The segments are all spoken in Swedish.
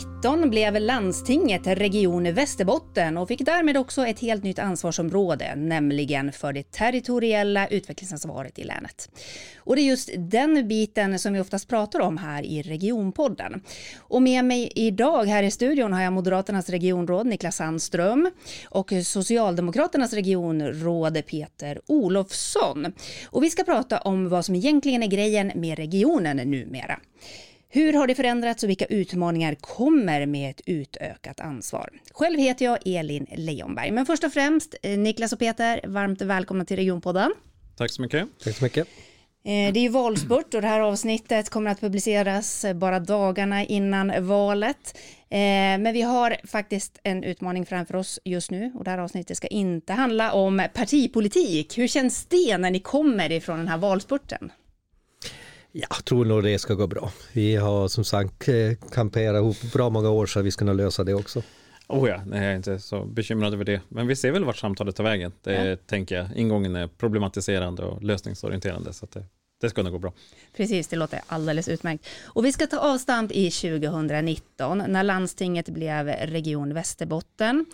2019 blev landstinget Region Västerbotten och fick därmed också ett helt nytt ansvarsområde, nämligen för det territoriella utvecklingsansvaret i länet. Och det är just den biten som vi oftast pratar om här i Regionpodden. Och med mig idag här i studion har jag Moderaternas regionråd Niklas Sandström och Socialdemokraternas regionråd Peter Olofsson. Och vi ska prata om vad som egentligen är grejen med regionen numera. Hur har det förändrats och vilka utmaningar kommer med ett utökat ansvar? Själv heter jag Elin Leonberg, men först och främst eh, Niklas och Peter, varmt välkomna till Regionpodden. Tack så mycket. Tack så mycket. Eh, det är ju valspurt och det här avsnittet kommer att publiceras bara dagarna innan valet. Eh, men vi har faktiskt en utmaning framför oss just nu och det här avsnittet ska inte handla om partipolitik. Hur känns det när ni kommer ifrån den här valspurten? Jag tror nog det ska gå bra. Vi har som sagt eh, kamperat ihop bra många år så att vi ska kunna lösa det också. Oh ja, nej, jag är inte så bekymrad över det. Men vi ser väl vart samtalet tar vägen. Det ja. tänker jag. Ingången är problematiserande och lösningsorienterande. Så det, det ska nog gå bra. Precis, det låter alldeles utmärkt. Och vi ska ta avstamp i 2019 när landstinget blev Region Västerbotten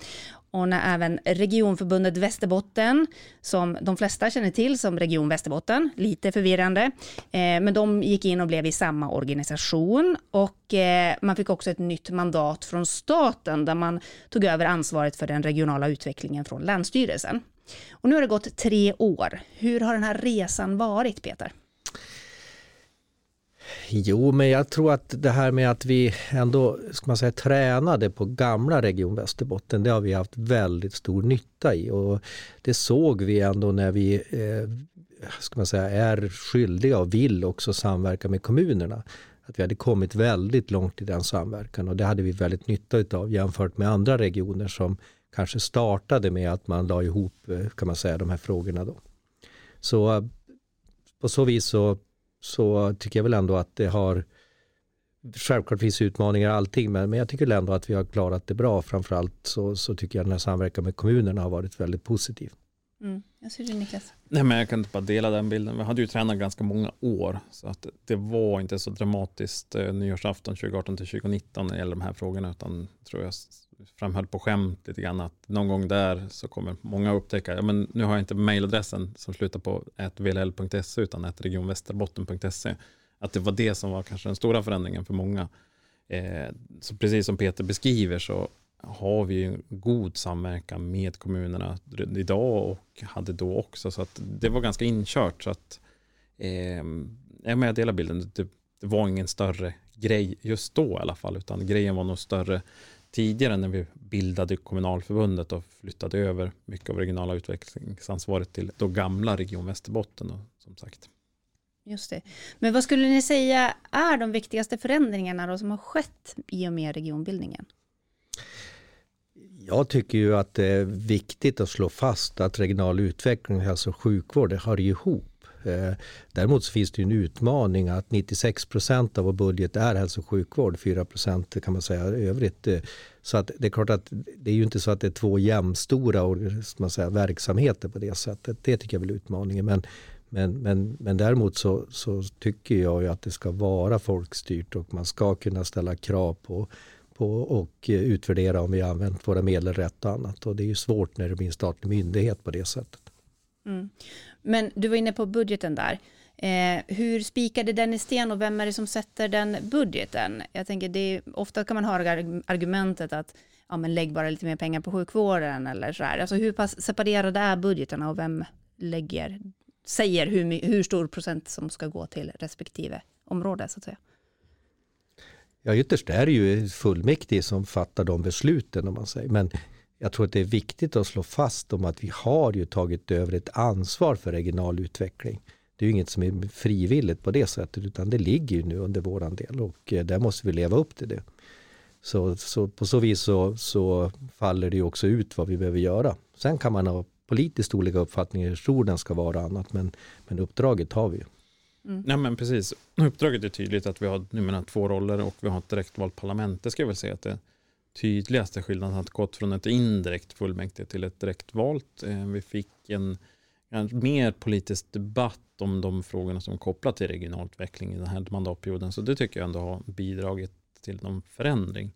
och när även Regionförbundet Västerbotten, som de flesta känner till som Region Västerbotten, lite förvirrande, eh, men de gick in och blev i samma organisation och eh, man fick också ett nytt mandat från staten där man tog över ansvaret för den regionala utvecklingen från Länsstyrelsen. Och nu har det gått tre år. Hur har den här resan varit, Peter? Jo, men jag tror att det här med att vi ändå ska man säga, tränade på gamla Region Västerbotten, det har vi haft väldigt stor nytta i. Och det såg vi ändå när vi eh, ska man säga, är skyldiga och vill också samverka med kommunerna. Att vi hade kommit väldigt långt i den samverkan och det hade vi väldigt nytta av jämfört med andra regioner som kanske startade med att man la ihop eh, kan man säga, de här frågorna. Då. Så eh, på så vis så så tycker jag väl ändå att det har Självklart finns utmaningar allting men, men jag tycker ändå att vi har klarat det bra. Framförallt så, så tycker jag den här samverkan med kommunerna har varit väldigt positiv. Mm. Jag ser det Niklas. Nej, men jag kan inte bara dela den bilden. Vi hade ju tränat ganska många år så att det var inte så dramatiskt eh, nyårsafton 2018 till 2019 när det gäller de här frågorna utan tror jag framhöll på skämt lite grann att någon gång där så kommer många upptäcka, ja men nu har jag inte mejladressen som slutar på vll.se utan regionvästerbotten.se. Att det var det som var kanske den stora förändringen för många. Eh, så precis som Peter beskriver så har vi en god samverkan med kommunerna idag och hade då också. Så att det var ganska inkört. Så att, eh, jag delar bilden. Det, det var ingen större grej just då i alla fall, utan grejen var nog större tidigare när vi bildade kommunalförbundet och flyttade över mycket av regionala utvecklingsansvaret till då gamla Region Västerbotten. Då, som sagt. Just det. Men vad skulle ni säga är de viktigaste förändringarna då som har skett i och med regionbildningen? Jag tycker ju att det är viktigt att slå fast att regional utveckling och hälso och sjukvård det hör ihop. Eh, däremot så finns det en utmaning att 96 procent av vår budget är hälso och sjukvård, 4 procent kan man säga övrigt. Eh, så att det är klart att det är ju inte så att det är två jämnstora man säga, verksamheter på det sättet. Det tycker jag är utmaningen. Men, men, men, men däremot så, så tycker jag ju att det ska vara folkstyrt och man ska kunna ställa krav på på och eh, utvärdera om vi har använt våra medel rätt och annat. Och det är ju svårt när det blir en statlig myndighet på det sättet. Mm. Men du var inne på budgeten där. Eh, hur spikade den i sten och vem är det som sätter den budgeten? Jag tänker, det är, ofta kan man höra argumentet att ja, men lägg bara lite mer pengar på sjukvården eller så här. Alltså hur pass separerade är budgeterna och vem lägger, säger hur, hur stor procent som ska gå till respektive område så att säga? Ja, ytterst är det ju fullmäktige som fattar de besluten om man säger. Men jag tror att det är viktigt att slå fast om att vi har ju tagit över ett ansvar för regional utveckling. Det är ju inget som är frivilligt på det sättet utan det ligger ju nu under våran del och eh, där måste vi leva upp till det. Så, så på så vis så, så faller det också ut vad vi behöver göra. Sen kan man ha politiskt olika uppfattningar hur stor den ska vara och annat men, men uppdraget har vi ju. Mm. Nej men precis, uppdraget är tydligt att vi har numera två roller och vi har ett direktvalt parlament. Det ska jag väl säga att det tydligaste skillnaden har gått från ett indirekt fullmäktige till ett direktvalt. Eh, vi fick en, en mer politisk debatt om de frågorna som är kopplat till regional utveckling i den här mandatperioden. Så det tycker jag ändå har bidragit till någon förändring.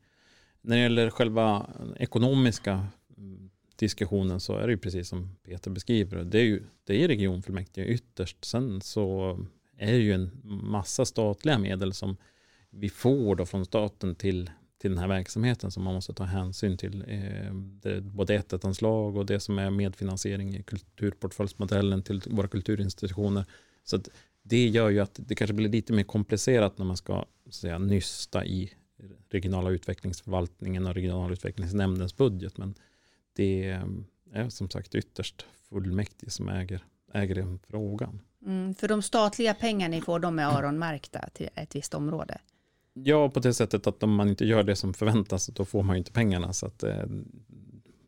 När det gäller själva ekonomiska mm, diskussionen så är det ju precis som Peter beskriver. Det är ju det är regionfullmäktige ytterst. Sen så är ju en massa statliga medel som vi får då från staten till, till den här verksamheten som man måste ta hänsyn till. Eh, det, både ett anslag och det som är medfinansiering i kulturportföljsmodellen till våra kulturinstitutioner. Så det gör ju att det kanske blir lite mer komplicerat när man ska säga, nysta i regionala utvecklingsförvaltningen och regionala utvecklingsnämndens budget. Men det är eh, som sagt ytterst fullmäktige som äger, äger den frågan. Mm, för de statliga pengar ni får, de är öronmärkta till ett visst område? Ja, på det sättet att om man inte gör det som förväntas, då får man ju inte pengarna. Så, att, eh,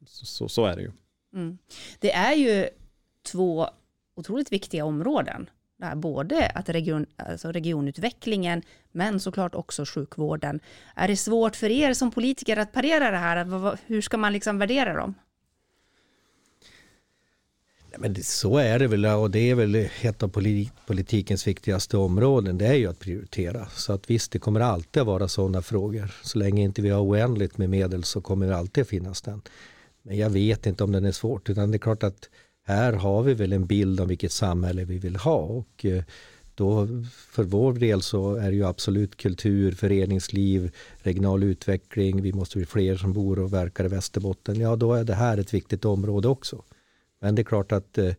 så, så är det ju. Mm. Det är ju två otroligt viktiga områden. Där både att region, alltså regionutvecklingen, men såklart också sjukvården. Är det svårt för er som politiker att parera det här? Hur ska man liksom värdera dem? Men det, så är det väl och det är väl ett av politikens viktigaste områden. Det är ju att prioritera. Så att visst, det kommer alltid att vara sådana frågor. Så länge inte vi har oändligt med medel så kommer det alltid finnas den. Men jag vet inte om den är svårt. Utan det är klart att här har vi väl en bild om vilket samhälle vi vill ha. Och eh, då för vår del så är det ju absolut kultur, föreningsliv, regional utveckling. Vi måste bli fler som bor och verkar i Västerbotten. Ja, då är det här ett viktigt område också. Men det är klart att eh,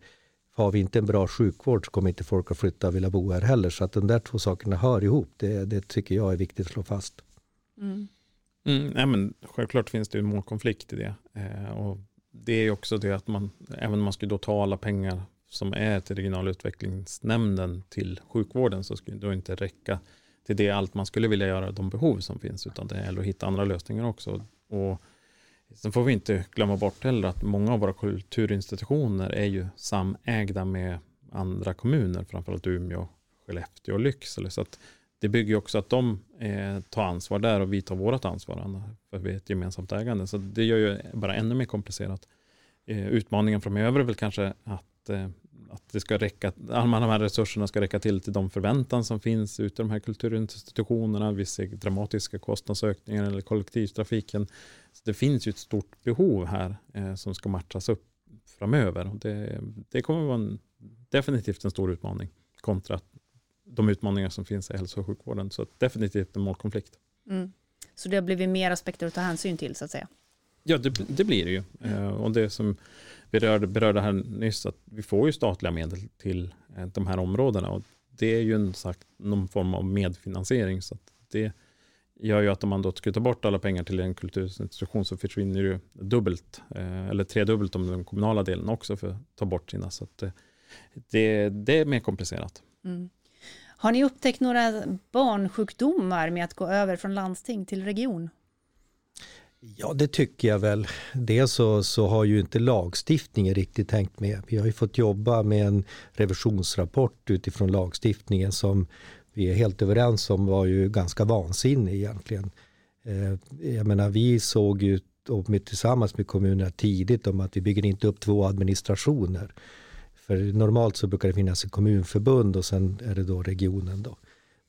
har vi inte en bra sjukvård så kommer inte folk att flytta och vilja bo här heller. Så att de där två sakerna hör ihop. Det, det tycker jag är viktigt att slå fast. Mm. Mm, nej men självklart finns det en målkonflikt i det. Eh, och det är också det att man, även om man skulle då ta alla pengar som är till regionala utvecklingsnämnden till sjukvården så skulle det då inte räcka till det allt man skulle vilja göra, de behov som finns, utan det gäller att hitta andra lösningar också. Och Sen får vi inte glömma bort heller att många av våra kulturinstitutioner är ju samägda med andra kommuner, framförallt Umeå, Skellefteå och Lycksele. Så att det bygger också att de eh, tar ansvar där och vi tar vårt ansvar, för vi är ett gemensamt ägande. Så det gör ju bara ännu mer komplicerat. Eh, utmaningen framöver är väl kanske att eh, att det ska räcka, alla de här resurserna ska räcka till till de förväntan som finns ute i de här kulturinstitutionerna. Vi ser dramatiska kostnadsökningar eller kollektivtrafiken. Så det finns ju ett stort behov här eh, som ska matchas upp framöver. Och det, det kommer vara en, definitivt en stor utmaning kontra de utmaningar som finns i hälso och sjukvården. Så definitivt en målkonflikt. Mm. Så det har blivit mer aspekter att ta hänsyn till så att säga? Ja, det, det blir det ju. Eh, och det som berörde, berörde här nyss, att vi får ju statliga medel till eh, de här områdena. Och det är ju en, sagt, någon form av medfinansiering. Så det gör ju att om man då skulle ta bort alla pengar till en kulturinstitution så försvinner ju dubbelt, eh, eller tredubbelt om den kommunala delen också för att ta bort sina. Så det, eh, det, det är mer komplicerat. Mm. Har ni upptäckt några barnsjukdomar med att gå över från landsting till region? Ja, det tycker jag väl. Dels så, så har ju inte lagstiftningen riktigt tänkt med. Vi har ju fått jobba med en revisionsrapport utifrån lagstiftningen som vi är helt överens om var ju ganska vansinnig egentligen. Eh, jag menar, vi såg ju och med, tillsammans med kommunerna tidigt om att vi bygger inte upp två administrationer. För normalt så brukar det finnas ett kommunförbund och sen är det då regionen då.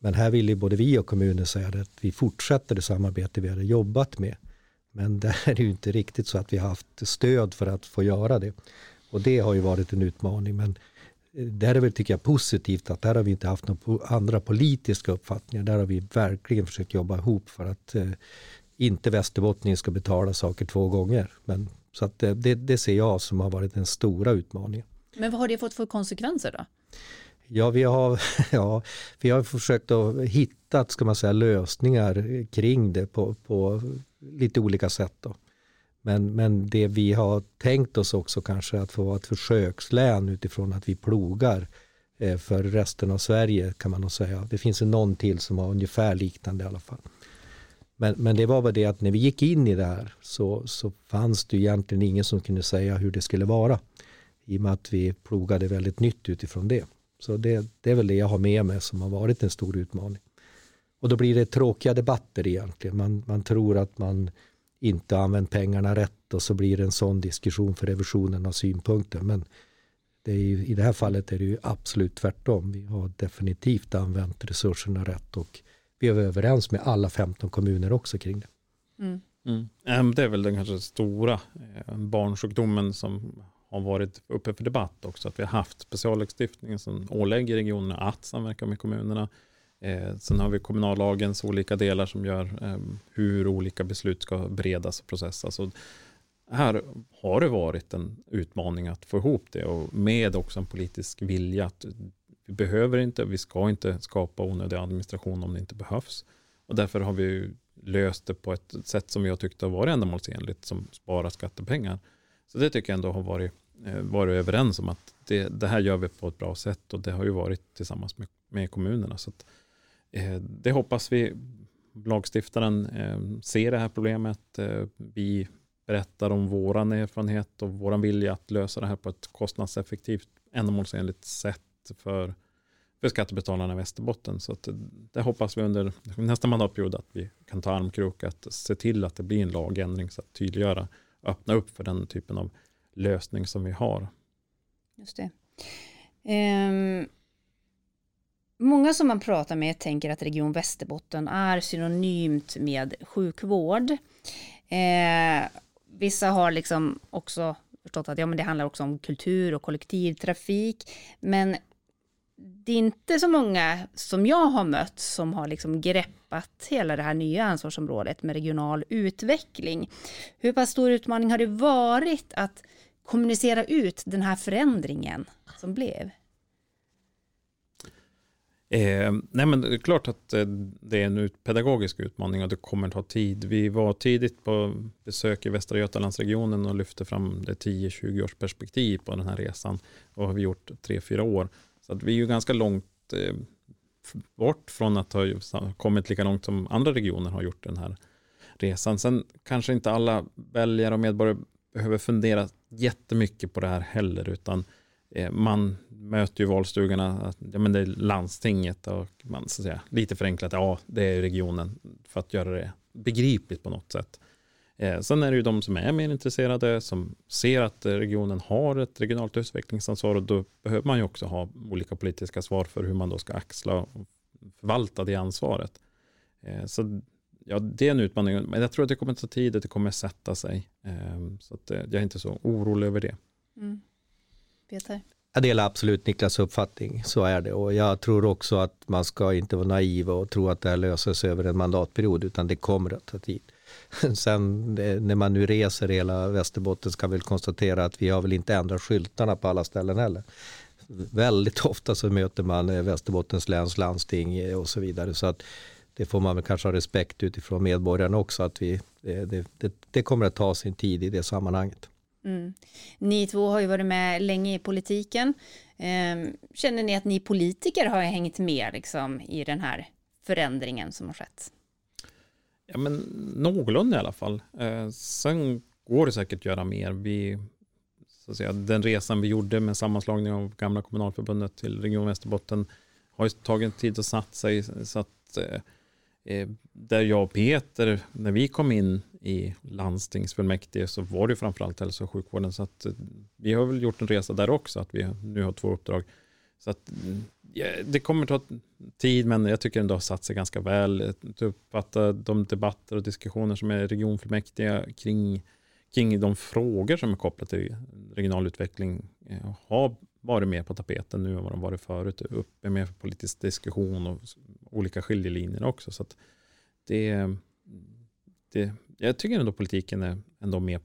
Men här vill ju både vi och kommunen säga att vi fortsätter det samarbete vi hade jobbat med. Men det är ju inte riktigt så att vi har haft stöd för att få göra det. Och det har ju varit en utmaning. Men eh, där är väl, tycker jag, positivt att där har vi inte haft några andra politiska uppfattningar. Där har vi verkligen försökt jobba ihop för att eh, inte västerbottningen ska betala saker två gånger. Men, så att det, det, det ser jag som har varit den stora utmaningen. Men vad har det fått för konsekvenser då? Ja, vi har, ja, vi har försökt att hitta ska man säga, lösningar kring det på, på lite olika sätt. Då. Men, men det vi har tänkt oss också kanske att få vara ett försökslän utifrån att vi plogar eh, för resten av Sverige kan man nog säga. Det finns någon till som har ungefär liknande i alla fall. Men, men det var väl det att när vi gick in i det här så, så fanns det egentligen ingen som kunde säga hur det skulle vara. I och med att vi plogade väldigt nytt utifrån det. Så det, det är väl det jag har med mig som har varit en stor utmaning. Och då blir det tråkiga debatter egentligen. Man, man tror att man inte har använt pengarna rätt och så blir det en sån diskussion för revisionen av synpunkter. Men det ju, i det här fallet är det ju absolut tvärtom. Vi har definitivt använt resurserna rätt och vi är överens med alla 15 kommuner också kring det. Mm. Mm. Det är väl den kanske stora eh, barnsjukdomen som har varit uppe för debatt också. Att vi har haft speciallagstiftningen som ålägger regionerna att samverka med kommunerna. Eh, sen har vi kommunallagens olika delar som gör eh, hur olika beslut ska beredas och processas. Och här har det varit en utmaning att få ihop det och med också en politisk vilja att vi behöver inte, vi ska inte skapa onödig administration om det inte behövs. Och därför har vi löst det på ett sätt som vi har tyckt har varit ändamålsenligt, som sparar skattepengar. Så det tycker jag ändå har varit, eh, varit överens om att det, det här gör vi på ett bra sätt och det har ju varit tillsammans med, med kommunerna. Så att, eh, Eh, det hoppas vi lagstiftaren eh, ser det här problemet. Eh, vi berättar om vår erfarenhet och vår vilja att lösa det här på ett kostnadseffektivt, ändamålsenligt sätt för, för skattebetalarna i Västerbotten. Så att det hoppas vi under nästa mandatperiod att vi kan ta armkrok att se till att det blir en lagändring så att tydliggöra, öppna upp för den typen av lösning som vi har. Just det. Um, många som man pratar med tänker att Region Västerbotten är synonymt med sjukvård. Eh, vissa har liksom också förstått att ja, men det handlar också om kultur och kollektivtrafik. Men det är inte så många som jag har mött som har liksom greppat hela det här nya ansvarsområdet med regional utveckling. Hur pass stor utmaning har det varit att kommunicera ut den här förändringen som blev? Eh, nej men det är klart att eh, det är en pedagogisk utmaning och det kommer ta tid. Vi var tidigt på besök i Västra Götalandsregionen och lyfte fram det 10-20 års perspektiv på den här resan och har vi gjort 3-4 år. Så att vi är ju ganska långt eh, bort från att ha kommit lika långt som andra regioner har gjort den här resan. Sen kanske inte alla väljare och medborgare behöver fundera jättemycket på det här heller, utan eh, Eh, man möter ju valstugorna att ja, men det är landstinget och man så att säga, lite förenklat, ja det är regionen för att göra det begripligt på något sätt. Eh, sen är det ju de som är mer intresserade som ser att regionen har ett regionalt utvecklingsansvar och då behöver man ju också ha olika politiska svar för hur man då ska axla och förvalta det ansvaret. Eh, så ja, det är en utmaning, men jag tror att det kommer att ta tid och det kommer att sätta sig. Eh, så att, eh, jag är inte så orolig över det. Mm. Peter? Jag delar absolut Niklas uppfattning, så är det. Och jag tror också att man ska inte vara naiv och tro att det här löser sig över en mandatperiod, utan det kommer att ta tid. Sen när man nu reser hela Västerbotten ska vi konstatera att vi har väl inte ändrat skyltarna på alla ställen heller. Väldigt ofta så möter man eh, Västerbottens läns landsting eh, och så vidare. Så att det får man väl kanske ha respekt utifrån medborgarna också att vi, eh, det, det, det kommer att ta sin tid i det sammanhanget. Mm. Ni två har ju varit med länge i politiken. Ehm, känner ni att ni politiker har hängt med liksom, i den här förändringen som har skett? Ja, men någorlunda i alla fall. Eh, sen går det säkert att göra mer. Vi, så att säga, den resan vi gjorde med sammanslagning av gamla kommunalförbundet till Region Västerbotten har ju tagit tid att satsa i. Så att, eh, Eh, där jag och Peter, när vi kom in i landstingsfullmäktige så var det framförallt hälso och sjukvården. Så att, eh, vi har väl gjort en resa där också, att vi nu har två uppdrag. Så att, ja, det kommer ta tid, men jag tycker ändå har satt sig ganska väl. Att uppfatta de debatter och diskussioner som är regionfullmäktige kring, kring de frågor som är kopplade till regional utveckling eh, har varit mer på tapeten nu än vad de varit förut. Uppe med politisk diskussion och olika skiljelinjer också. Så det, det, jag tycker ändå politiken är ändå med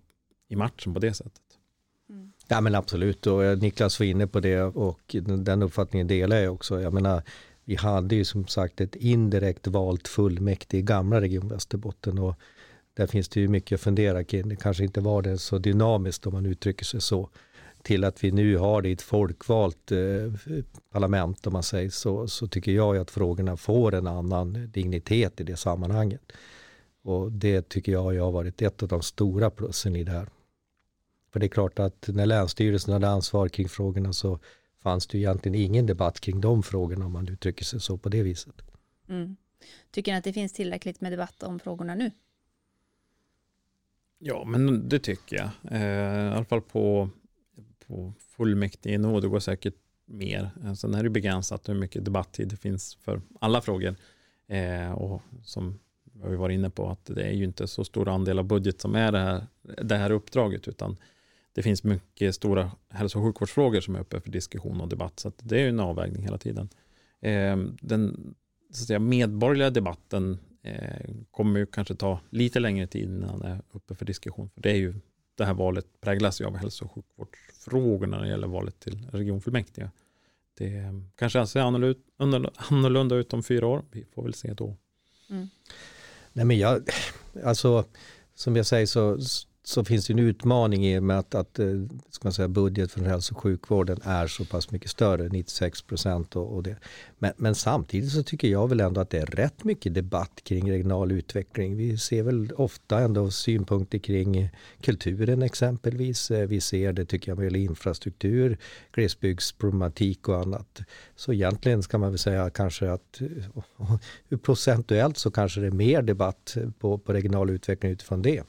i matchen på det sättet. Mm. Ja men absolut och Niklas var inne på det och den uppfattningen delar jag också. Jag menar, vi hade ju som sagt ett indirekt valt fullmäktige i gamla Region Västerbotten och där finns det ju mycket att fundera kring. Det kanske inte var det så dynamiskt om man uttrycker sig så. Till att vi nu har det i ett folkvalt eh, parlament om man säger så, så tycker jag att frågorna får en annan dignitet i det sammanhanget. Och det tycker jag har varit ett av de stora plussen i det här. För det är klart att när Länsstyrelsen hade ansvar kring frågorna så fanns det ju egentligen ingen debatt kring de frågorna om man uttrycker sig så på det viset. Mm. Tycker ni att det finns tillräckligt med debatt om frågorna nu? Ja, men det tycker jag. Eh, I alla fall på, på fullmäktige nivå. Det går säkert mer. Eh, sen är det begränsat hur mycket debatttid det finns för alla frågor. Eh, och som vi var inne på, att det är ju inte så stor andel av budget som är det här, det här uppdraget, utan det finns mycket stora hälso och sjukvårdsfrågor som är uppe för diskussion och debatt, så det är en avvägning hela tiden. Eh, den så att säga, medborgerliga debatten eh, kommer ju kanske ta lite längre tid innan den är uppe för diskussion, för det är ju det här valet präglas ju av hälso och sjukvårdsfrågorna när det gäller valet till regionfullmäktige. Det kanske ser annorlunda ut om fyra år. Vi får väl se då. Mm. Nej men jag, alltså som jag säger så så finns det en utmaning i och med att, att eh, ska man säga, budget för hälso och sjukvården är så pass mycket större, 96 procent. Och, och, det. Men, men, samtidigt så tycker jag väl ändå att det är rätt mycket debatt kring regional utveckling. Vi ser väl ofta ändå synpunkter kring kulturen exempelvis. Eh, vi ser det tycker jag med infrastruktur, glesbygdsproblematik och annat. Så egentligen ska man väl säga kanske att eh, procentuellt så kanske det är mer debatt på, på regional utveckling utifrån det.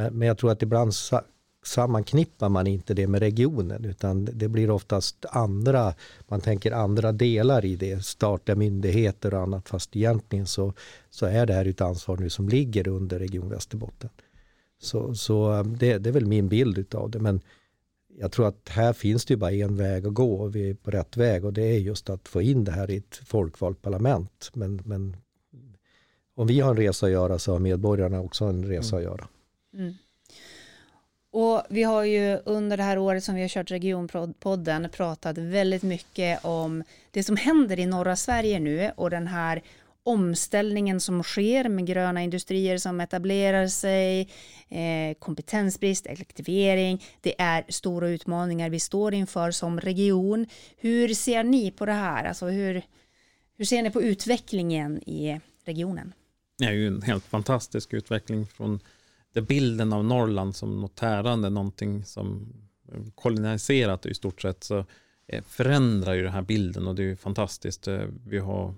Men, men jag tror att ibland sa, sammanknippar man inte det med regionen utan det blir oftast andra, man tänker andra delar i det, statliga myndigheter och annat fast egentligen så, så är det här ett ansvar nu som ligger under Region Västerbotten. Så, så eh, det, det är väl min bild av det men jag tror att här finns det ju bara en väg att gå och vi är på rätt väg och det är just att få in det här i ett folkvalt parlament. Men, men om vi har en resa att göra så har medborgarna också en resa att göra. Mm. Och vi har ju under det här året som vi har kört Regionpodden pratat väldigt mycket om det som händer i norra Sverige nu och den här omställningen som sker med gröna industrier som etablerar sig, eh, kompetensbrist, elektrifiering. Det är stora utmaningar vi står inför som region. Hur ser ni på det här? Alltså hur, hur ser ni på utvecklingen i regionen? Det är ju en helt fantastisk utveckling från det bilden av Norrland som något tärande, någonting som koloniserat i stort sett, så eh, förändrar ju den här bilden och det är ju fantastiskt. Eh, vi har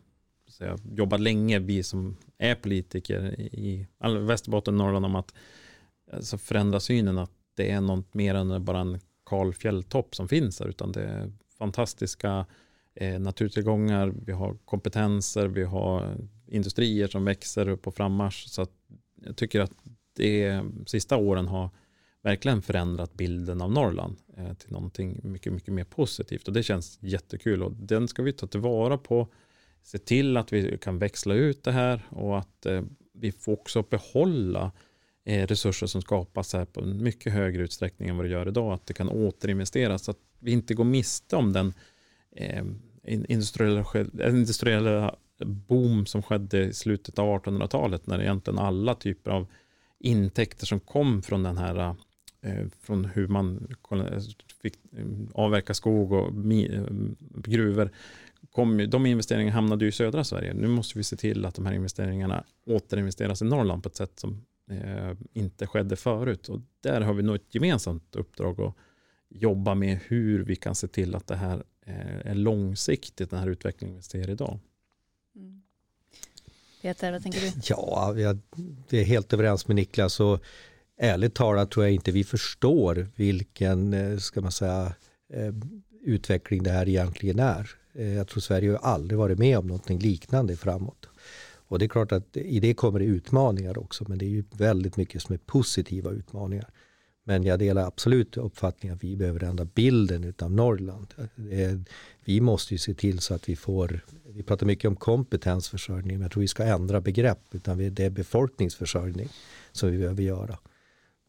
säga, jobbat länge, vi som är politiker i Västerbotten, Norrland, om att alltså, förändra synen att det är något mer än bara en kal fjälltopp som finns här, utan det är fantastiska eh, naturtillgångar, vi har kompetenser, vi har industrier som växer upp på frammarsch. Så jag tycker att de sista åren har verkligen förändrat bilden av Norrland eh, till någonting mycket, mycket mer positivt. Och det känns jättekul och den ska vi ta tillvara på. Se till att vi kan växla ut det här och att eh, vi får också behålla eh, resurser som skapas här på en mycket högre utsträckning än vad det gör idag. Att det kan återinvesteras så att vi inte går miste om den eh, industriella, eh, industriella boom som skedde i slutet av 1800-talet när egentligen alla typer av intäkter som kom från den här eh, från hur man fick eh, avverka skog och eh, gruvor. Kom, de investeringarna hamnade i södra Sverige. Nu måste vi se till att de här investeringarna återinvesteras i Norrland på ett sätt som inte skedde förut. Och där har vi nog ett gemensamt uppdrag att jobba med hur vi kan se till att det här är långsiktigt, den här utvecklingen vi ser idag. Peter, vad tänker du? Ja, jag är helt överens med Niklas och ärligt talat tror jag inte vi förstår vilken, eh, ska man säga, eh, utveckling det här egentligen är. Eh, jag tror Sverige har aldrig varit med om någonting liknande framåt. Och det är klart att i det kommer det utmaningar också, men det är ju väldigt mycket som är positiva utmaningar. Men jag delar absolut uppfattningen att vi behöver ändra bilden av Norrland. Vi måste ju se till så att vi får, vi pratar mycket om kompetensförsörjning, men jag tror vi ska ändra begrepp, utan det är befolkningsförsörjning som vi behöver göra.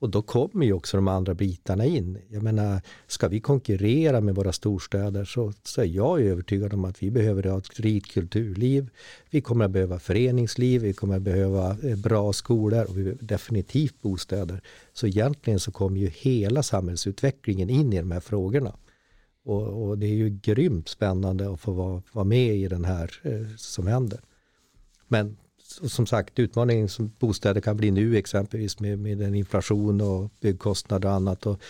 Och då kommer ju också de andra bitarna in. Jag menar, ska vi konkurrera med våra storstäder så, så är jag övertygad om att vi behöver ha ett rikt kulturliv. Vi kommer att behöva föreningsliv, vi kommer att behöva eh, bra skolor och vi behöver definitivt bostäder. Så egentligen så kommer ju hela samhällsutvecklingen in i de här frågorna. Och, och det är ju grymt spännande att få vara, vara med i den här eh, som händer. Men som sagt utmaningen som bostäder kan bli nu exempelvis med, med en inflation och byggkostnader och annat. Och,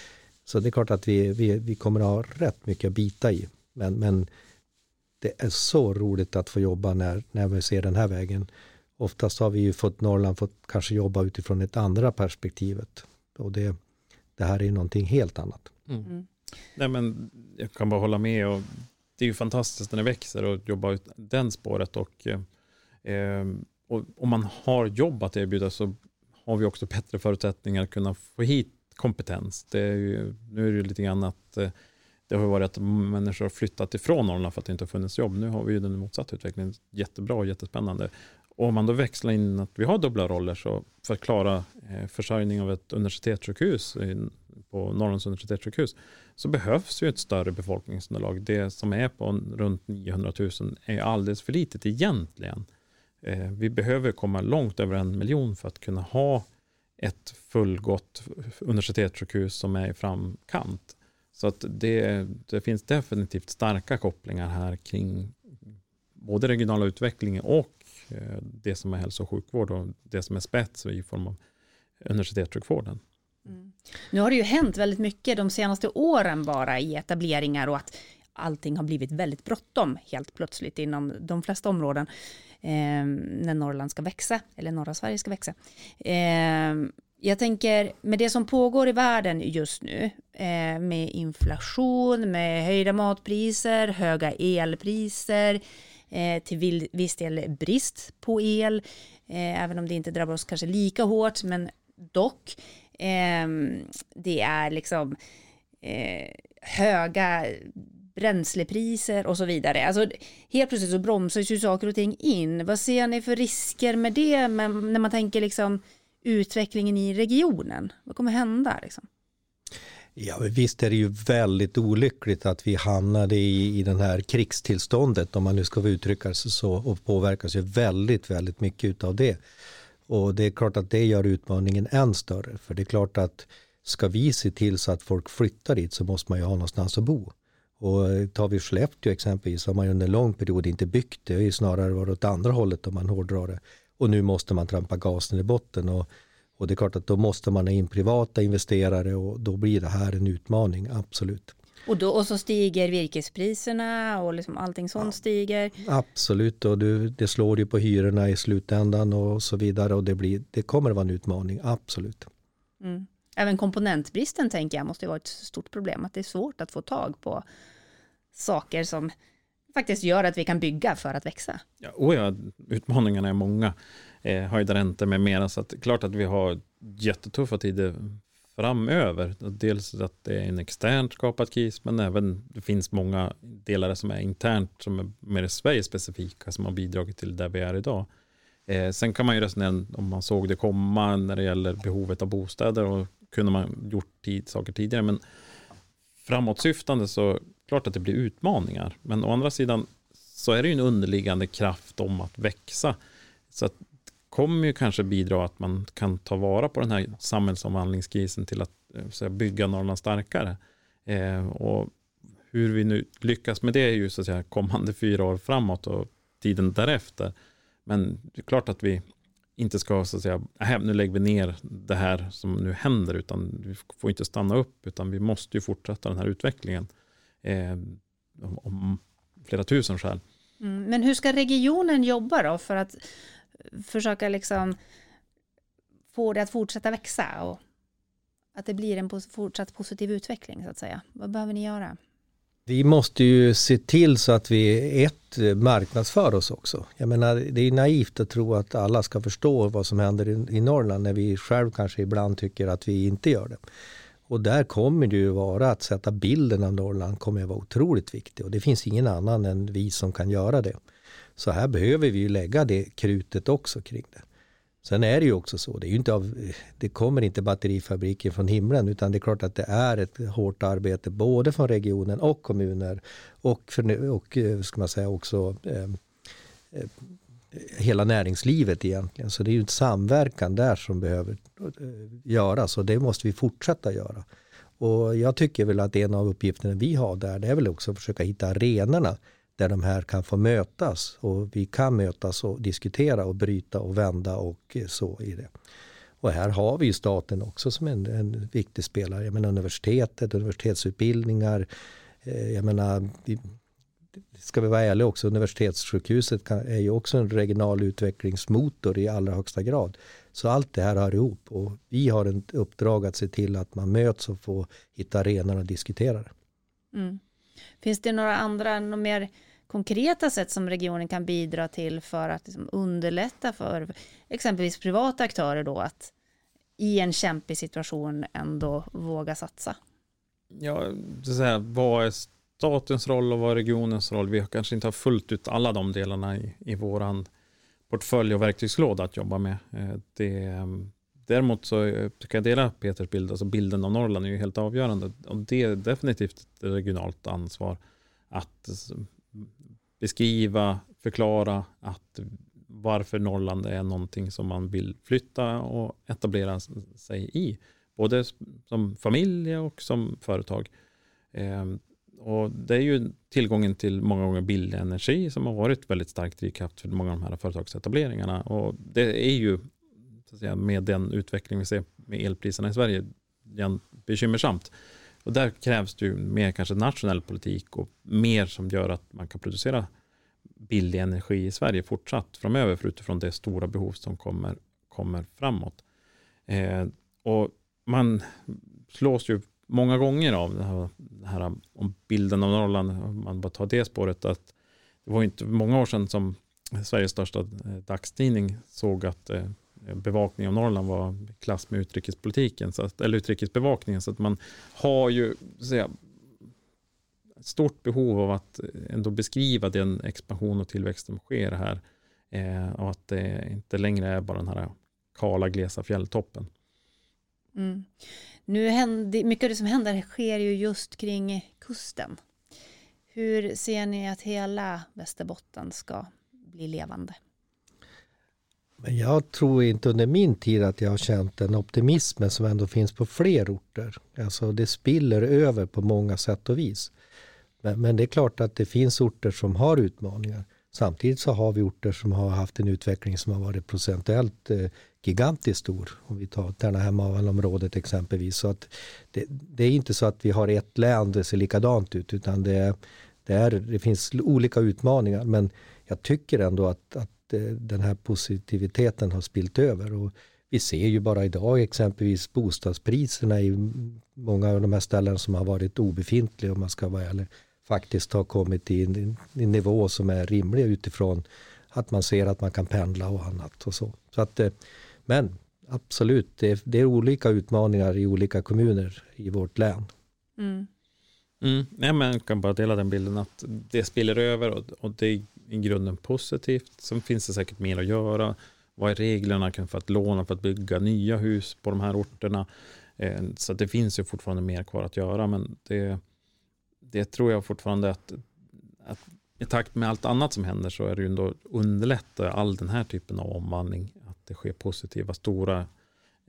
så det är klart att vi, vi, vi kommer att ha rätt mycket att bita i. Men, men det är så roligt att få jobba när, när vi ser den här vägen. Oftast har vi ju fått Norrland fått kanske jobba utifrån ett andra perspektivet. Och det, det här är någonting helt annat. Mm. Mm. Nej, men jag kan bara hålla med. Och det är ju fantastiskt när det växer och jobba ut den spåret. Och eh, Eh, och om man har jobb att erbjuda så har vi också bättre förutsättningar att kunna få hit kompetens. Det är ju, nu är det lite grann att eh, det har varit att människor har flyttat ifrån Norrland för att det inte har funnits jobb. Nu har vi ju den motsatta utvecklingen. Jättebra och jättespännande. Och om man då växlar in att vi har dubbla roller så för att klara eh, försörjning av ett universitetssjukhus eh, på Norrlands universitetssjukhus så behövs ju ett större befolkningsunderlag. Det som är på runt 900 000 är alldeles för litet egentligen. Mm. Eh, vi behöver komma långt över en miljon för att kunna ha ett fullgott universitetssjukhus som är i framkant. Så att det, det finns definitivt starka kopplingar här kring både regionala utvecklingen och eh, det som är hälso och sjukvård och det som är spets i form av universitetssjukvården. Mm. Nu har det ju hänt väldigt mycket de senaste åren bara i etableringar och att allting har blivit väldigt bråttom helt plötsligt inom de flesta områden eh, när Norrland ska växa eller norra Sverige ska växa. Eh, jag tänker med det som pågår i världen just nu eh, med inflation, med höjda matpriser, höga elpriser, eh, till viss del brist på el, eh, även om det inte drabbar oss kanske lika hårt, men dock. Eh, det är liksom eh, höga bränslepriser och så vidare. Alltså, helt plötsligt så bromsas ju saker och ting in. Vad ser ni för risker med det när man tänker liksom utvecklingen i regionen? Vad kommer hända? Liksom? Ja, visst är det ju väldigt olyckligt att vi hamnade i, i den här krigstillståndet om man nu ska uttrycka sig så och påverkas ju väldigt, väldigt mycket av det. Och det är klart att det gör utmaningen än större för det är klart att ska vi se till så att folk flyttar dit så måste man ju ha någonstans att bo. Och tar vi Skellefteå exempelvis har man ju under en lång period inte byggt det, det ju snarare varit åt andra hållet om man hårdrar det. Och nu måste man trampa gasen i botten och, och det är klart att då måste man ha in privata investerare och då blir det här en utmaning, absolut. Och, då, och så stiger virkespriserna och liksom allting sånt ja, stiger. Absolut, och du, det slår ju på hyrorna i slutändan och så vidare och det, blir, det kommer att vara en utmaning, absolut. Mm. Även komponentbristen tänker jag måste vara ett stort problem, att det är svårt att få tag på saker som faktiskt gör att vi kan bygga för att växa. Ja, oh ja utmaningarna är många. Eh, höjda räntor med mera, så att klart att vi har jättetuffa tider framöver. Dels att det är en externt skapad kris, men även det finns många delar som är internt, som är mer Sverige specifika, som har bidragit till där vi är idag. Eh, sen kan man ju resonera om man såg det komma när det gäller behovet av bostäder och kunde man gjort tid, saker tidigare. Men framåtsyftande så klart att det blir utmaningar. Men å andra sidan så är det ju en underliggande kraft om att växa. Så att kommer ju kanske bidra att man kan ta vara på den här samhällsomvandlingskrisen till att eh, så säga, bygga Norrland starkare. Eh, och hur vi nu lyckas med det är ju så att säga kommande fyra år framåt och tiden därefter. Men det är klart att vi inte ska så att säga, äh, nu lägger vi ner det här som nu händer, utan vi får inte stanna upp, utan vi måste ju fortsätta den här utvecklingen eh, om flera tusen skäl. Mm, men hur ska regionen jobba då för att försöka liksom få det att fortsätta växa och att det blir en fortsatt positiv utveckling så att säga? Vad behöver ni göra? Vi måste ju se till så att vi ett marknadsför oss också. Jag menar, det är naivt att tro att alla ska förstå vad som händer i, i Norrland när vi själv kanske ibland tycker att vi inte gör det. Och där kommer det ju vara att sätta bilden av Norrland kommer att vara otroligt viktig och det finns ingen annan än vi som kan göra det. Så här behöver vi ju lägga det krutet också kring det. Sen är det ju också så, det, är ju inte av, det kommer inte batterifabriker från himlen utan det är klart att det är ett hårt arbete både från regionen och kommuner och, för, och eh, ska man säga också eh, eh hela näringslivet egentligen. Så det är ju en samverkan där som behöver eh, göras och det måste vi fortsätta göra. Och jag tycker väl att en av uppgifterna vi har där det är väl också att försöka hitta arenorna där de här kan få mötas och vi kan mötas och diskutera och bryta och vända och eh, så i det. Och här har vi ju staten också som en, en viktig spelare. Jag menar universitetet, universitetsutbildningar. Eh, jag menar, ska vi vara ärliga också, universitetssjukhuset kan, är ju också en regional utvecklingsmotor i allra högsta grad. Så allt det här hör ihop och vi har ett uppdrag att se till att man möts och får hitta arenor och diskutera det. Mm. Finns det några andra, några mer konkreta sätt som regionen kan bidra till för att liksom underlätta för exempelvis privata aktörer då att i en kämpig situation ändå våga satsa? Ja, så säga, vad är statens roll och vad är regionens roll? Vi har kanske inte har fullt ut alla de delarna i, i vår portfölj och verktygslåda att jobba med. Eh, det, eh, däremot så eh, kan jag dela Peters bild, alltså bilden av Norrland är ju helt avgörande och det är definitivt ett regionalt ansvar att beskriva, förklara att varför Norrland är någonting som man vill flytta och etablera sig i. Både som familj och som företag. Och det är ju tillgången till många gånger billig energi som har varit väldigt starkt drivkraft för många av de här företagsetableringarna. Och det är ju så att säga, med den utveckling vi ser med elpriserna i Sverige bekymmersamt. Och där krävs det ju mer kanske nationell politik och mer som gör att man kan producera billig energi i Sverige fortsatt framöver för utifrån det stora behov som kommer, kommer framåt. Eh, och man slås ju många gånger av det här, det här om bilden av Norrland, om man bara tar det spåret, att det var inte många år sedan som Sveriges största eh, dagstidning såg att bevakningen bevakning av Norrland var i klass med utrikespolitiken, så att, eller utrikesbevakningen. Så att man har ju säga, stort behov av att eh, ändå beskriva den expansion och tillväxt som sker här. Eh, och att det inte längre är bara den här kala, glesa fjälltoppen. Mm. Nu händer, mycket av det som händer sker ju just kring kusten. Hur ser ni att hela Västerbotten ska bli levande? Men jag tror inte under min tid att jag har känt den optimismen som ändå finns på fler orter. Alltså det spiller över på många sätt och vis. Men, men, det är klart att det finns orter som har utmaningar. Samtidigt så har vi orter som har haft en utveckling som har varit procentuellt eh, gigantiskt stor. Om vi tar Tärnaby-området exempelvis. Så att det, det, är inte så att vi har ett län det ser likadant ut utan det, det, är, det finns olika utmaningar. Men jag tycker ändå att, att eh, den här positiviteten har spilt över. Och vi ser ju bara idag exempelvis bostadspriserna i många av de här ställena som har varit obefintliga om man ska vara ärlig faktiskt har kommit i en, en nivå som är rimlig utifrån att man ser att man kan pendla och annat och så. så att, eh, men absolut, det, det är olika utmaningar i olika kommuner i vårt län. Mm. Mm. Nej, men jag kan bara dela den bilden att det spiller över och, och det är i grunden positivt. Sen finns det säkert mer att göra. Vad är reglerna för att låna för att bygga nya hus på de här orterna? Eh, så det finns ju fortfarande mer kvar att göra, men det, det tror jag fortfarande att, att i takt med allt annat som händer så är det ju ändå underlättar all den här typen av omvandling. Att det sker positiva, stora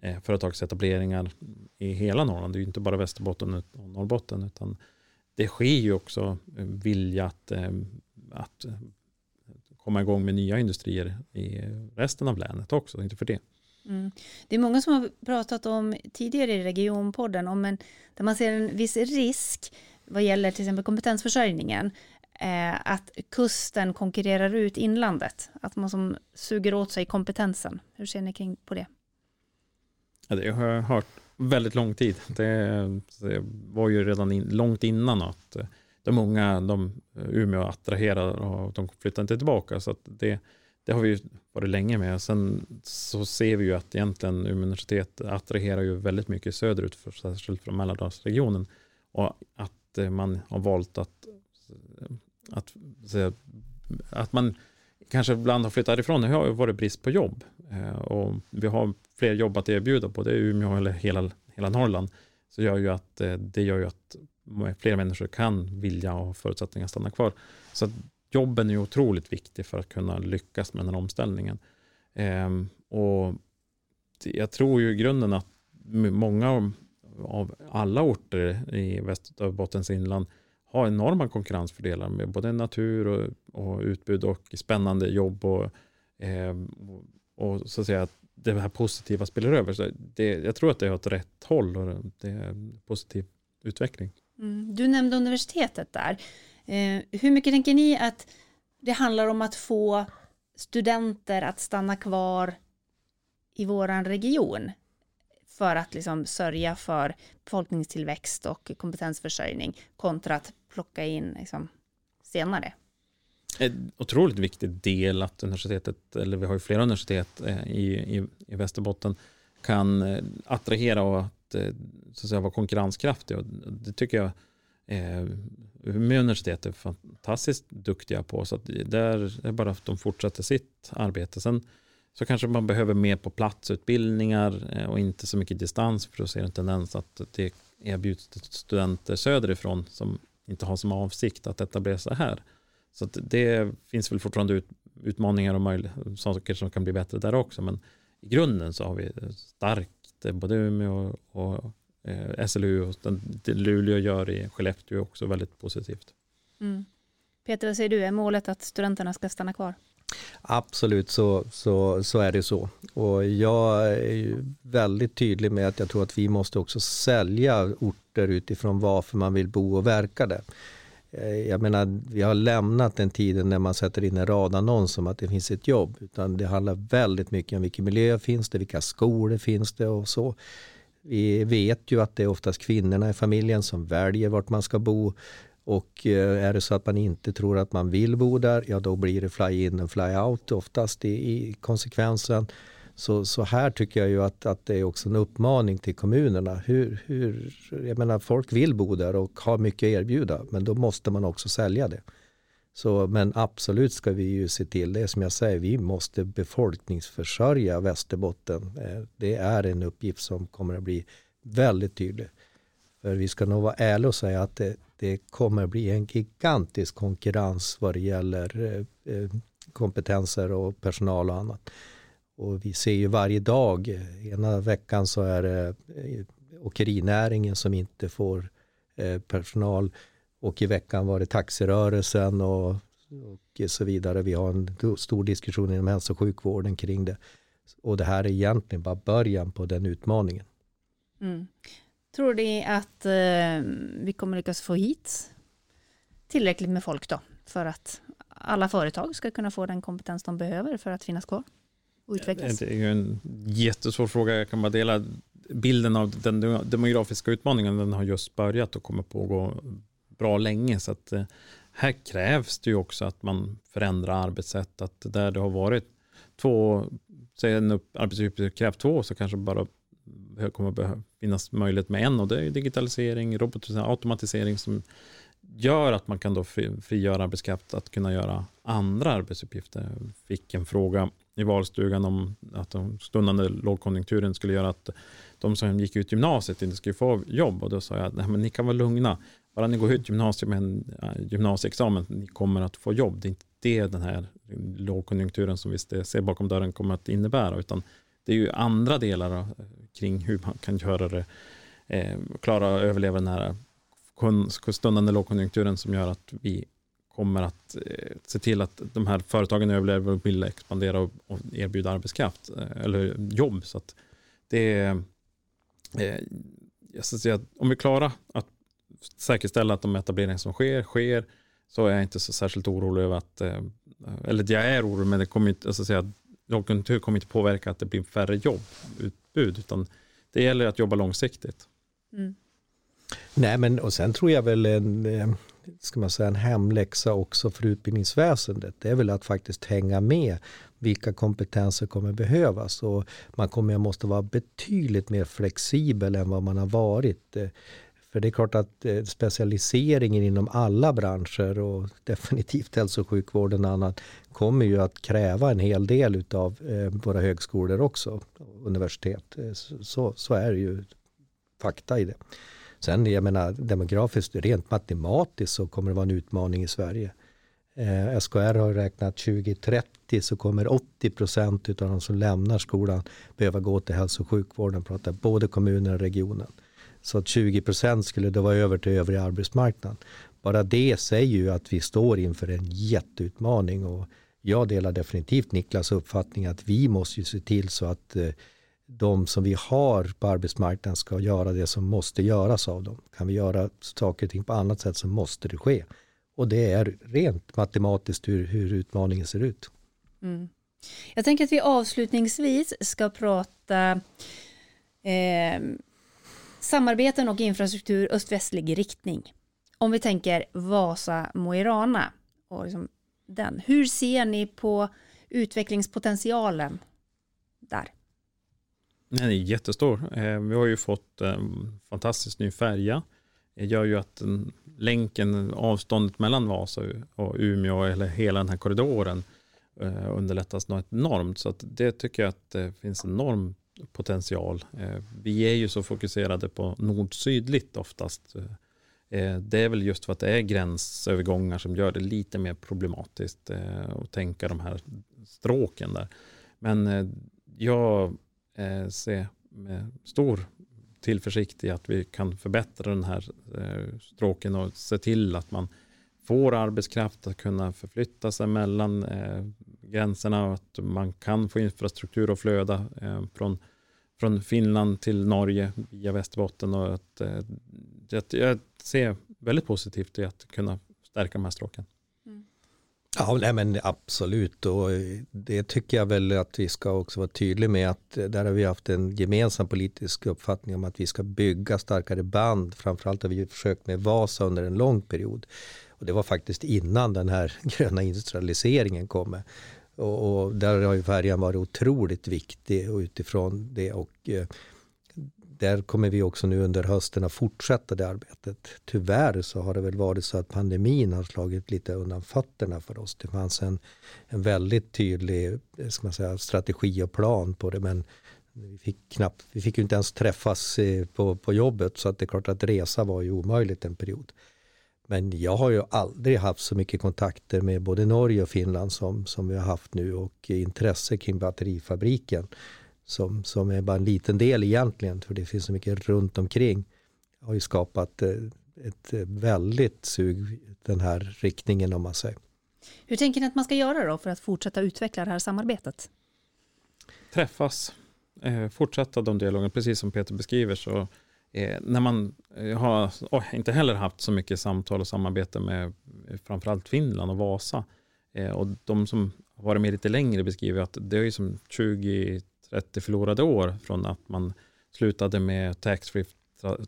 eh, företagsetableringar i hela Norrland. Det är ju inte bara Västerbotten och Norrbotten utan det sker ju också eh, vilja att, eh, att eh, komma igång med nya industrier i resten av länet också, inte för det. Mm. Det är många som har pratat om tidigare i regionpodden om en, där man ser en viss risk vad gäller till exempel kompetensförsörjningen eh, att kusten konkurrerar ut inlandet, att man som suger åt sig kompetensen. Hur ser ni kring på det? Ja, det har jag hört väldigt lång tid. Det, det var ju redan in, långt innan att eh, de unga, de, eh, Umeå attraherar och de flyttar inte tillbaka. Så det, det har vi ju varit länge med. Sen så ser vi ju att egentligen Umeå universitet attraherar ju väldigt mycket söderut, särskilt från Mälardalsregionen. Och att eh, man har valt att, att, att man kanske ibland har flyttat ifrån. Det har ju varit brist på jobb. Eh, och vi har fler jobb att erbjuda på, det är Umeå eller hela, hela Norrland. Så gör ju att, eh, det gör ju att fler människor kan vilja och ha förutsättningar att stanna kvar. Så jobben är otroligt viktig för att kunna lyckas med den här omställningen. Ehm, och jag tror ju i grunden att många av alla orter i Västerbottens inland ha enorma konkurrensfördelar med både natur och, och utbud och spännande jobb och, eh, och, så att säga att det här positiva spelar över. Så det, jag tror att det är åt rätt håll och det är en positiv utveckling. Mm. Du nämnde universitetet där. Eh, hur mycket tänker ni att det handlar om att få studenter att stanna kvar i våran region för att liksom sörja för befolkningstillväxt och kompetensförsörjning kontra att plocka in liksom senare? En otroligt viktig del att universitetet, eller vi har ju flera universitet eh, i, i, i Västerbotten, kan eh, attrahera och att, eh, så att säga, vara konkurrenskraftig. Och det tycker jag eh, Umeå universitet är fantastiskt duktiga på. Så att där är bara att de fortsätter sitt arbete. Sen så kanske man behöver mer på platsutbildningar eh, och inte så mycket distans för då ser en tendens att det erbjuds studenter söderifrån som inte har som avsikt att etablera sig här. Så det finns väl fortfarande utmaningar och möjligheter, saker som kan bli bättre där också. Men i grunden så har vi starkt, eh, både Umeå och, och eh, SLU och den, det Luleå gör i Skellefteå är också väldigt positivt. Mm. Peter, vad säger du, är målet att studenterna ska stanna kvar? Absolut så, så, så är det så. Och jag är väldigt tydlig med att jag tror att vi måste också sälja orter utifrån varför man vill bo och verka där. Eh, jag menar, vi har lämnat den tiden när man sätter in en radannons om att det finns ett jobb. Utan det handlar väldigt mycket om vilken miljö finns det, vilka skolor finns det och så. Vi vet ju att det är oftast kvinnorna i familjen som väljer vart man ska bo. Och eh, är det så att man inte tror att man vill bo där, ja då blir det fly in och fly out oftast i, i konsekvensen. Så, så här tycker jag ju att, att det är också en uppmaning till kommunerna. Hur, hur, jag menar, folk vill bo där och har mycket att erbjuda, men då måste man också sälja det. Så, men absolut ska vi ju se till det som jag säger, vi måste befolkningsförsörja Västerbotten. Eh, det är en uppgift som kommer att bli väldigt tydlig. För vi ska nog vara ärliga och säga att det, det kommer bli en gigantisk konkurrens vad det gäller eh, eh, kompetenser och personal och annat. Och vi ser ju varje dag, eh, ena veckan så är det åkerinäringen som inte får personal och i veckan var det taxirörelsen och, och så vidare. Vi har en stor diskussion inom hälso och sjukvården kring det. Och det här är egentligen bara början på den utmaningen. Mm. Tror ni att eh, vi kommer lyckas få hit tillräckligt med folk då? För att alla företag ska kunna få den kompetens de behöver för att finnas kvar och utvecklas? Det är ju en jättesvår fråga. Jag kan bara dela bilden av den demografiska utmaningen. Den har just börjat och kommer pågå bra länge. Så att eh, här krävs det ju också att man förändrar arbetssätt. Att där det har varit två, säg en arbetsuppgift krävt två så kanske bara kommer behöva finnas möjlighet med en och det är digitalisering, robotisering, automatisering som gör att man kan då frigöra arbetskraft att kunna göra andra arbetsuppgifter. Jag fick en fråga i valstugan om att den stundande lågkonjunkturen skulle göra att de som gick ut gymnasiet inte skulle få jobb och då sa jag att ni kan vara lugna. Bara ni går ut gymnasiet med en gymnasieexamen, ni kommer att få jobb. Det är inte det den här lågkonjunkturen som vi ser bakom dörren kommer att innebära, utan det är ju andra delar kring hur man kan göra det, eh, klara att överleva den här stundande lågkonjunkturen som gör att vi kommer att eh, se till att de här företagen överlever och vill expandera och, och erbjuda arbetskraft eh, eller jobb. Så att det är, eh, jag ska säga att om vi klarar att säkerställa att de etableringar som sker, sker, så är jag inte så särskilt orolig över att, eh, eller jag är orolig, men det kommer inte, alltså säga, lågkonjunktur kommer inte påverka att det blir färre jobbutbud, utan det gäller att jobba långsiktigt. Mm. Nej, men och sen tror jag väl en, eh, ska man säga, en hemläxa också för utbildningsväsendet. Det är väl att faktiskt hänga med vilka kompetenser kommer behövas. Och man kommer måste vara betydligt mer flexibel än vad man har varit. Eh, för det är klart att eh, specialiseringen inom alla branscher och definitivt hälso och sjukvården och annat kommer ju att kräva en hel del av eh, våra högskolor också, universitet. Eh, så, så är det ju fakta i det. Sen jag menar demografiskt, rent matematiskt så kommer det vara en utmaning i Sverige. Eh, SKR har räknat 2030 så kommer 80 procent av de som lämnar skolan behöva gå till hälso och sjukvården, pratar både kommunen och regionen. Så att 20 procent skulle då vara över till övriga arbetsmarknaden. Bara det säger ju att vi står inför en jätteutmaning och jag delar definitivt Niklas uppfattning att vi måste ju se till så att eh, de som vi har på arbetsmarknaden ska göra det som måste göras av dem. Kan vi göra saker och ting på annat sätt så måste det ske. Och det är rent matematiskt hur, hur utmaningen ser ut. Mm. Jag tänker att vi avslutningsvis ska prata eh, Samarbeten och infrastruktur öst-västlig riktning. Om vi tänker Vasa Mo i Rana och liksom den. Hur ser ni på utvecklingspotentialen där? Den är jättestor. Eh, vi har ju fått en fantastiskt fantastisk ny färja. Det gör ju att länken, avståndet mellan Vasa och Umeå eller hela den här korridoren eh, underlättas något enormt. Så det tycker jag att det finns enorm potential. Vi är ju så fokuserade på nord-sydligt oftast. Eh, det är väl just för att det är gränsövergångar som gör det lite mer problematiskt eh, att tänka de här stråken där. Men eh, jag eh, med stor tillförsikt i att vi kan förbättra den här eh, stråken och se till att man får arbetskraft att kunna förflytta sig mellan eh, gränserna och att man kan få infrastruktur att flöda eh, från, från Finland till Norge via Västerbotten och att, att jag ser väldigt positivt i att kunna stärka de här stråken. Ja, nej, men absolut och det tycker jag väl att vi ska också vara tydliga med att där har vi haft en gemensam politisk uppfattning om att vi ska bygga starkare band. Framförallt har vi försökt med Vasa under en lång period. Och det var faktiskt innan den här gröna industrialiseringen kom. Och, och där har ju färjan varit otroligt viktig och utifrån det och eh, där kommer vi också nu under hösten att fortsätta det arbetet. Tyvärr så har det väl varit så att pandemin har slagit lite undan fötterna för oss. Det fanns en, en väldigt tydlig eh, ska man säga, strategi och plan på det men vi fick, knappt, vi fick ju inte ens träffas eh, på, på jobbet så att det är klart att resa var ju omöjligt en period. Men jag har ju aldrig haft så mycket kontakter med både Norge och Finland som, som vi har haft nu och intresse kring batterifabriken som, som är bara en liten del egentligen, för det finns så mycket runt omkring, har ju skapat eh, ett väldigt sug den här riktningen om man säger. Hur tänker ni att man ska göra då för att fortsätta utveckla det här samarbetet? Träffas, eh, fortsätta de dialogerna, precis som Peter beskriver så eh, när man eh, har inte heller haft så mycket samtal och samarbete med eh, framförallt Finland och Vasa eh, och de som har varit med lite längre beskriver att det är som 20 30 förlorade år från att man slutade med taxfree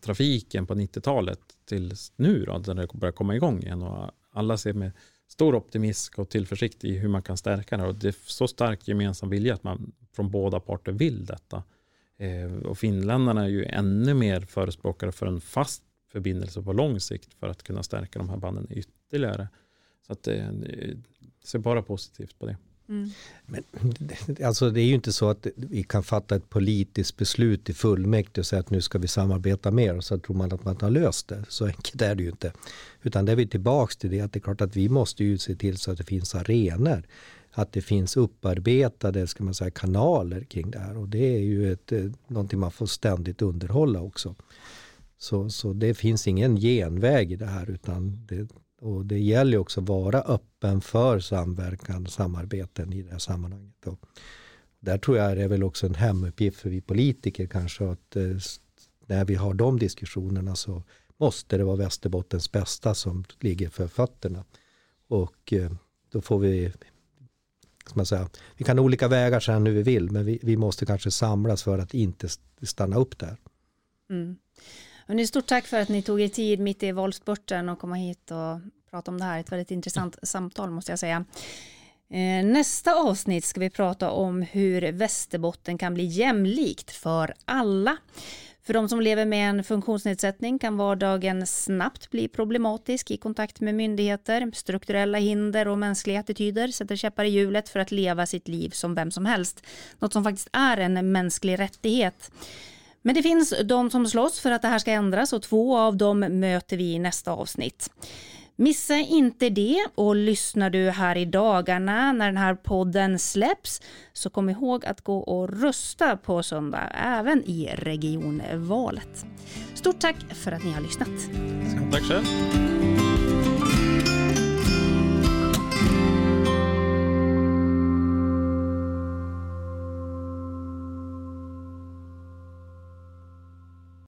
trafiken på 90-talet till nu då, när det börjar komma igång igen. Och alla ser med stor optimism och tillförsikt i hur man kan stärka det. Och det är så stark gemensam vilja att man från båda parter vill detta. Eh, och finländarna är ju ännu mer förespråkare för en fast förbindelse på lång sikt för att kunna stärka de här banden ytterligare. Så att eh, det, det ser bara positivt på det. Mm. Men, alltså det är ju inte så att vi kan fatta ett politiskt beslut i fullmäktige och säga att nu ska vi samarbeta mer och så tror man att man har löst det. Så enkelt är det ju inte. Utan det är vi tillbaka till det att det är klart att vi måste ju se till så att det finns arenor. Att det finns upparbetade ska man säga, kanaler kring det här och det är ju ett, eh, någonting man får ständigt underhålla också. Så, så det finns ingen genväg i det här utan det, och det gäller också att vara öppen för samverkan och samarbeten i det här sammanhanget. Och där tror jag det är väl också en hemuppgift för vi politiker kanske att eh, när vi har de diskussionerna så måste det vara Västerbottens bästa som ligger för fötterna. Och eh, då får vi, ska man säga, vi kan ha olika vägar sen hur vi vill men vi, vi måste kanske samlas för att inte stanna upp där. Mm. Hörrni, stort tack för att ni tog er tid mitt i valspurten och komma hit och prata om det här. Ett väldigt intressant samtal måste jag säga. Eh, nästa avsnitt ska vi prata om hur Västerbotten kan bli jämlikt för alla. För de som lever med en funktionsnedsättning kan vardagen snabbt bli problematisk i kontakt med myndigheter. Strukturella hinder och mänskliga attityder sätter käppar i hjulet för att leva sitt liv som vem som helst. Något som faktiskt är en mänsklig rättighet. Men det finns de som slåss för att det här ska ändras och två av dem möter vi i nästa avsnitt. Missa inte det och lyssnar du här i dagarna när den här podden släpps så kom ihåg att gå och rösta på söndag även i regionvalet. Stort tack för att ni har lyssnat. Tack själv.